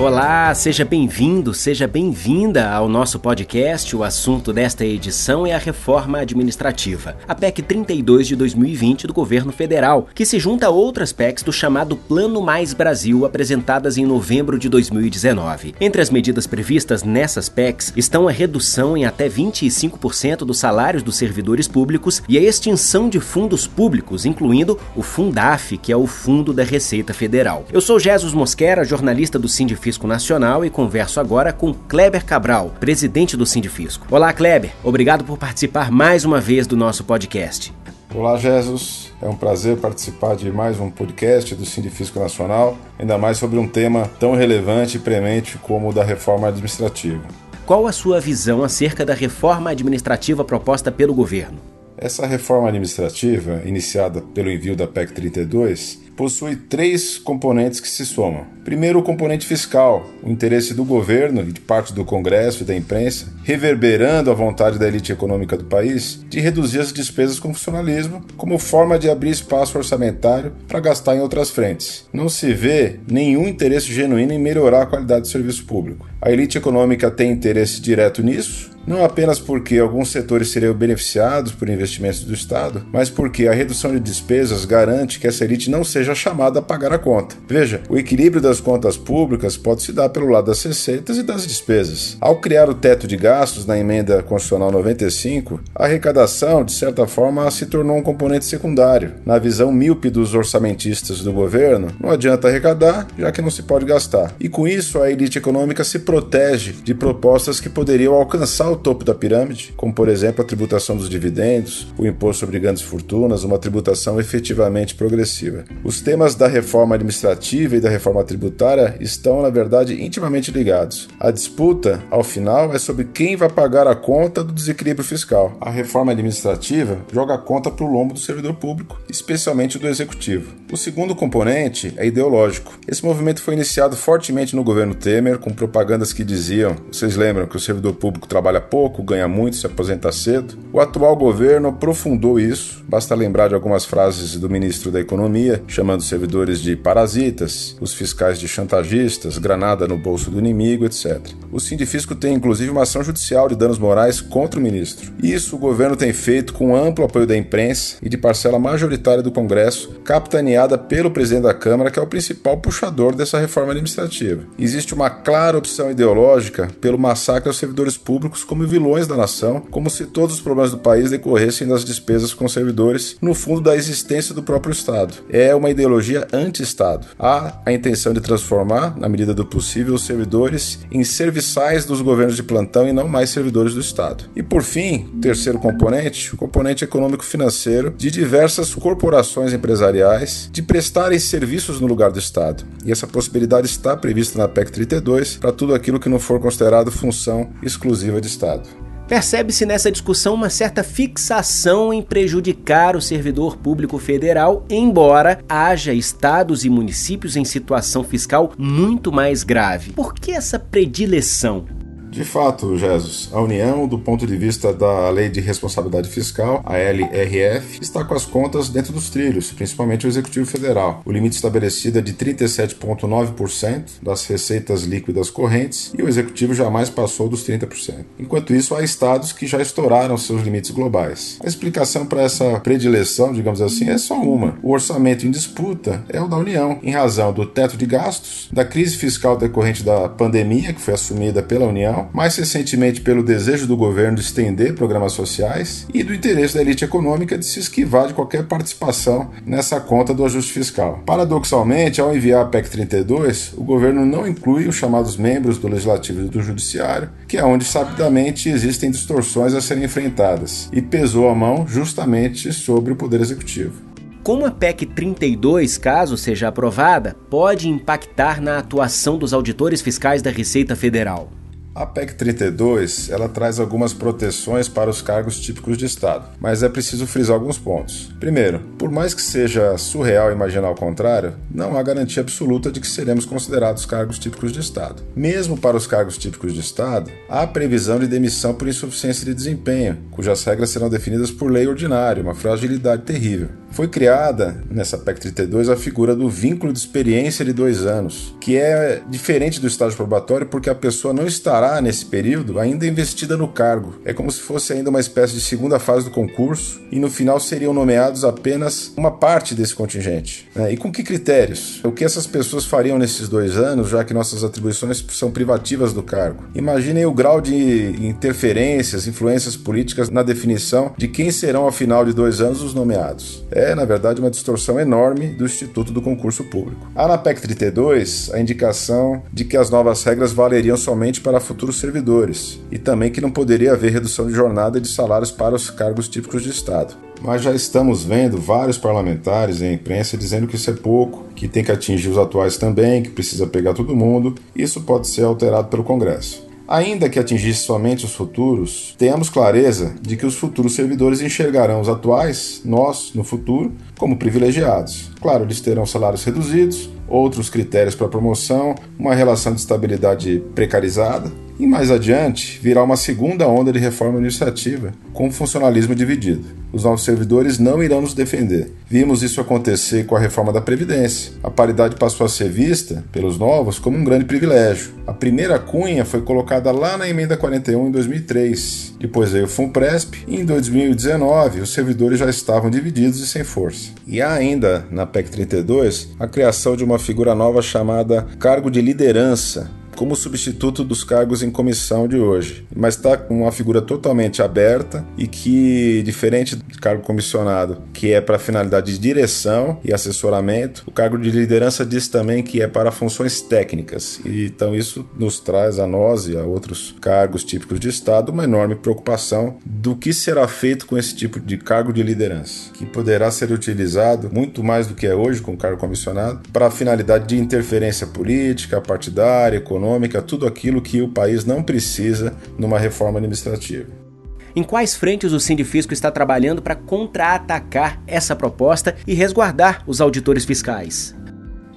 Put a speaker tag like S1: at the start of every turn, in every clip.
S1: Olá, seja bem-vindo, seja bem-vinda ao nosso podcast. O assunto desta edição é a reforma administrativa, a PEC 32 de 2020 do governo federal, que se junta a outras PECs do chamado Plano Mais Brasil, apresentadas em novembro de 2019. Entre as medidas previstas nessas PECs estão a redução em até 25% dos salários dos servidores públicos e a extinção de fundos públicos, incluindo o Fundaf, que é o Fundo da Receita Federal. Eu sou Jesus Mosquera, jornalista do Sindifisco Sindifisco Nacional e converso agora com Kleber Cabral, presidente do Sindifisco. Olá, Kleber. Obrigado por participar mais uma vez do nosso podcast.
S2: Olá, Jesus. É um prazer participar de mais um podcast do Sindifisco Nacional, ainda mais sobre um tema tão relevante e premente como o da reforma administrativa.
S1: Qual a sua visão acerca da reforma administrativa proposta pelo governo?
S2: Essa reforma administrativa, iniciada pelo envio da PEC 32, possui três componentes que se somam. Primeiro, o componente fiscal, o interesse do governo e de parte do Congresso e da imprensa, reverberando a vontade da elite econômica do país de reduzir as despesas com funcionalismo como forma de abrir espaço orçamentário para gastar em outras frentes. Não se vê nenhum interesse genuíno em melhorar a qualidade do serviço público. A elite econômica tem interesse direto nisso não apenas porque alguns setores seriam beneficiados por investimentos do Estado, mas porque a redução de despesas garante que essa elite não seja chamada a pagar a conta. Veja, o equilíbrio das contas públicas pode se dar pelo lado das receitas e das despesas. Ao criar o teto de gastos na emenda constitucional 95, a arrecadação, de certa forma, se tornou um componente secundário. Na visão míope dos orçamentistas do governo, não adianta arrecadar, já que não se pode gastar. E com isso, a elite econômica se protege de propostas que poderiam alcançar o topo da pirâmide, como por exemplo a tributação dos dividendos, o imposto sobre grandes fortunas, uma tributação efetivamente progressiva. Os temas da reforma administrativa e da reforma tributária estão, na verdade, intimamente ligados. A disputa, ao final, é sobre quem vai pagar a conta do desequilíbrio fiscal. A reforma administrativa joga a conta para o lombo do servidor público, especialmente do executivo. O segundo componente é ideológico. Esse movimento foi iniciado fortemente no governo Temer, com propagandas que diziam: vocês lembram que o servidor público trabalha trabalha pouco, ganha muito, se aposenta cedo. O atual governo aprofundou isso, basta lembrar de algumas frases do ministro da Economia, chamando os servidores de parasitas, os fiscais de chantagistas, granada no bolso do inimigo, etc. O Sindifisco tem inclusive uma ação judicial de danos morais contra o ministro. Isso o governo tem feito com amplo apoio da imprensa e de parcela majoritária do Congresso, capitaneada pelo presidente da Câmara, que é o principal puxador dessa reforma administrativa. Existe uma clara opção ideológica pelo massacre aos servidores públicos como vilões da nação, como se todos os problemas do país decorressem das despesas com servidores, no fundo da existência do próprio Estado. É uma ideologia anti-Estado. Há a intenção de transformar, na medida do possível, os servidores em serviçais dos governos de plantão e não mais servidores do Estado. E por fim, terceiro componente, o componente econômico-financeiro de diversas corporações empresariais de prestarem serviços no lugar do Estado. E essa possibilidade está prevista na PEC 32 para tudo aquilo que não for considerado função exclusiva de Estado.
S1: Percebe-se nessa discussão uma certa fixação em prejudicar o servidor público federal, embora haja estados e municípios em situação fiscal muito mais grave. Por que essa predileção?
S2: De fato, Jesus, a União, do ponto de vista da Lei de Responsabilidade Fiscal, a LRF, está com as contas dentro dos trilhos, principalmente o Executivo Federal. O limite estabelecido é de 37,9% das receitas líquidas correntes e o Executivo jamais passou dos 30%. Enquanto isso, há estados que já estouraram seus limites globais. A explicação para essa predileção, digamos assim, é só uma. O orçamento em disputa é o da União, em razão do teto de gastos, da crise fiscal decorrente da pandemia, que foi assumida pela União mais recentemente pelo desejo do governo de estender programas sociais e do interesse da elite econômica de se esquivar de qualquer participação nessa conta do ajuste fiscal. Paradoxalmente, ao enviar a PEC 32, o governo não inclui os chamados membros do Legislativo e do Judiciário, que é onde sabidamente existem distorções a serem enfrentadas, e pesou a mão justamente sobre o Poder Executivo.
S1: Como a PEC 32, caso seja aprovada, pode impactar na atuação dos auditores fiscais da Receita Federal?
S2: A PEC 32 ela traz algumas proteções para os cargos típicos de Estado, mas é preciso frisar alguns pontos. Primeiro, por mais que seja surreal imaginar o contrário, não há garantia absoluta de que seremos considerados cargos típicos de Estado. Mesmo para os cargos típicos de Estado, há previsão de demissão por insuficiência de desempenho, cujas regras serão definidas por lei ordinária, uma fragilidade terrível. Foi criada nessa PEC 32 a figura do vínculo de experiência de dois anos, que é diferente do estágio probatório porque a pessoa não estará nesse período ainda investida no cargo. É como se fosse ainda uma espécie de segunda fase do concurso e no final seriam nomeados apenas uma parte desse contingente. Né? E com que critérios? O que essas pessoas fariam nesses dois anos, já que nossas atribuições são privativas do cargo? Imaginem o grau de interferências, influências políticas na definição de quem serão, ao final de dois anos, os nomeados. É, na verdade, uma distorção enorme do Instituto do Concurso Público. Há na PEC 32 a indicação de que as novas regras valeriam somente para futuros servidores e também que não poderia haver redução de jornada e de salários para os cargos típicos de Estado. Mas já estamos vendo vários parlamentares em imprensa dizendo que isso é pouco, que tem que atingir os atuais também, que precisa pegar todo mundo. Isso pode ser alterado pelo Congresso. Ainda que atingisse somente os futuros, tenhamos clareza de que os futuros servidores enxergarão os atuais, nós, no futuro, como privilegiados. Claro, eles terão salários reduzidos, outros critérios para promoção, uma relação de estabilidade precarizada, e mais adiante virá uma segunda onda de reforma administrativa, com funcionalismo dividido. Os novos servidores não irão nos defender. Vimos isso acontecer com a reforma da Previdência. A paridade passou a ser vista, pelos novos, como um grande privilégio. A primeira cunha foi colocada lá na Emenda 41 em 2003. Depois veio o FUNPRESP e em 2019 os servidores já estavam divididos e sem força. E há ainda, na PEC 32, a criação de uma figura nova chamada cargo de liderança, como substituto dos cargos em comissão de hoje, mas está com uma figura totalmente aberta e que, diferente do cargo comissionado, que é para finalidade de direção e assessoramento, o cargo de liderança diz também que é para funções técnicas. Então isso nos traz a nós e a outros cargos típicos de Estado uma enorme preocupação do que será feito com esse tipo de cargo de liderança, que poderá ser utilizado muito mais do que é hoje com o cargo comissionado para finalidade de interferência política, partidária, econômica econômica, tudo aquilo que o país não precisa numa reforma administrativa.
S1: Em quais frentes o Sindifisco está trabalhando para contra-atacar essa proposta e resguardar os auditores fiscais?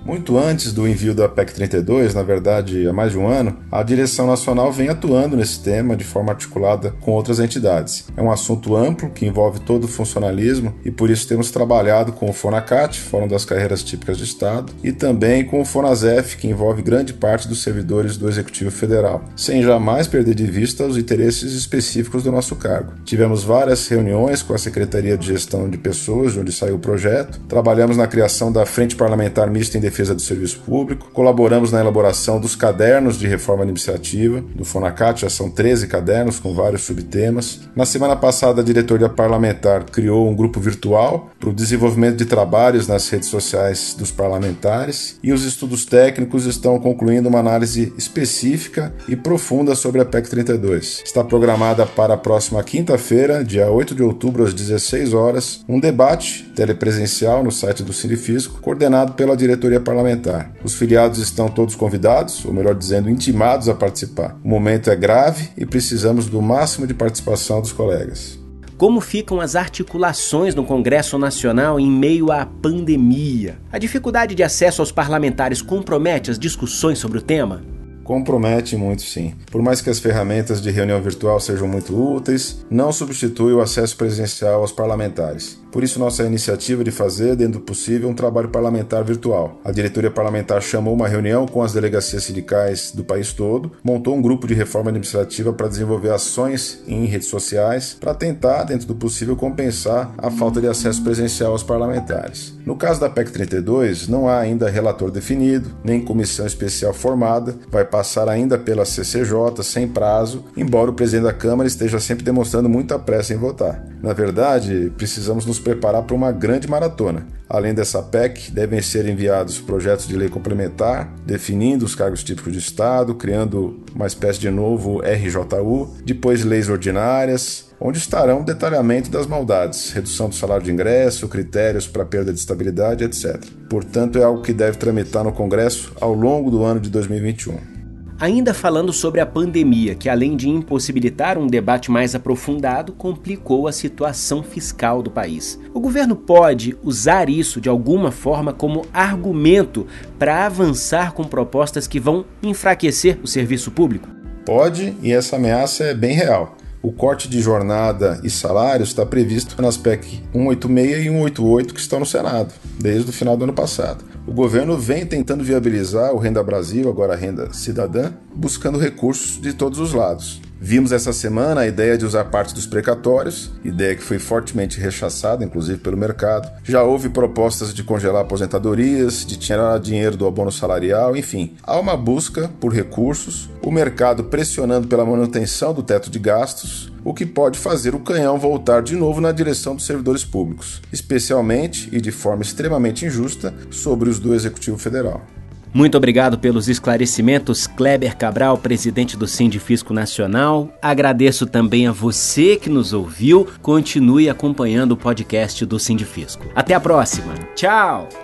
S2: Muito antes do envio da PEC 32, na verdade há mais de um ano, a direção nacional vem atuando nesse tema de forma articulada com outras entidades. É um assunto amplo que envolve todo o funcionalismo e por isso temos trabalhado com o FONACAT, Fórum das Carreiras Típicas de Estado, e também com o FONASEF, que envolve grande parte dos servidores do Executivo Federal, sem jamais perder de vista os interesses específicos do nosso cargo. Tivemos várias reuniões com a Secretaria de Gestão de Pessoas, de onde saiu o projeto, trabalhamos na criação da Frente Parlamentar Mista em Defesa do Serviço Público, colaboramos na elaboração dos cadernos de reforma administrativa do Fonacat, já são 13 cadernos com vários subtemas. Na semana passada, a diretoria parlamentar criou um grupo virtual para o desenvolvimento de trabalhos nas redes sociais dos parlamentares e os estudos técnicos estão concluindo uma análise específica e profunda sobre a PEC 32. Está programada para a próxima quinta-feira, dia 8 de outubro, às 16 horas, um debate telepresencial no site do Cine Físico, coordenado pela diretoria parlamentar. Os filiados estão todos convidados, ou melhor dizendo, intimados a participar. O momento é grave e precisamos do máximo de participação dos colegas.
S1: Como ficam as articulações no Congresso Nacional em meio à pandemia? A dificuldade de acesso aos parlamentares compromete as discussões sobre o tema?
S2: Compromete muito sim. Por mais que as ferramentas de reunião virtual sejam muito úteis, não substitui o acesso presencial aos parlamentares. Por isso, nossa iniciativa de fazer, dentro do possível, um trabalho parlamentar virtual. A diretoria parlamentar chamou uma reunião com as delegacias sindicais do país todo, montou um grupo de reforma administrativa para desenvolver ações em redes sociais para tentar, dentro do possível, compensar a falta de acesso presencial aos parlamentares. No caso da PEC 32, não há ainda relator definido, nem comissão especial formada, vai passar ainda pela CCJ sem prazo, embora o presidente da Câmara esteja sempre demonstrando muita pressa em votar. Na verdade, precisamos nos preparar para uma grande maratona. Além dessa PEC, devem ser enviados projetos de lei complementar, definindo os cargos típicos de Estado, criando uma espécie de novo RJU, depois leis ordinárias, onde estarão o detalhamento das maldades, redução do salário de ingresso, critérios para perda de estabilidade, etc. Portanto, é algo que deve tramitar no Congresso ao longo do ano de 2021.
S1: Ainda falando sobre a pandemia, que além de impossibilitar um debate mais aprofundado, complicou a situação fiscal do país. O governo pode usar isso de alguma forma como argumento para avançar com propostas que vão enfraquecer o serviço público?
S2: Pode, e essa ameaça é bem real. O corte de jornada e salários está previsto nas PEC 186 e 188 que estão no Senado, desde o final do ano passado. O governo vem tentando viabilizar o Renda Brasil, agora a Renda Cidadã, buscando recursos de todos os lados. Vimos essa semana a ideia de usar parte dos precatórios, ideia que foi fortemente rechaçada, inclusive pelo mercado. Já houve propostas de congelar aposentadorias, de tirar dinheiro do abono salarial, enfim. Há uma busca por recursos, o mercado pressionando pela manutenção do teto de gastos, o que pode fazer o canhão voltar de novo na direção dos servidores públicos, especialmente e de forma extremamente injusta sobre os do Executivo Federal.
S1: Muito obrigado pelos esclarecimentos, Kleber Cabral, presidente do Sindifisco Nacional. Agradeço também a você que nos ouviu. Continue acompanhando o podcast do Sindifisco. Até a próxima. Tchau!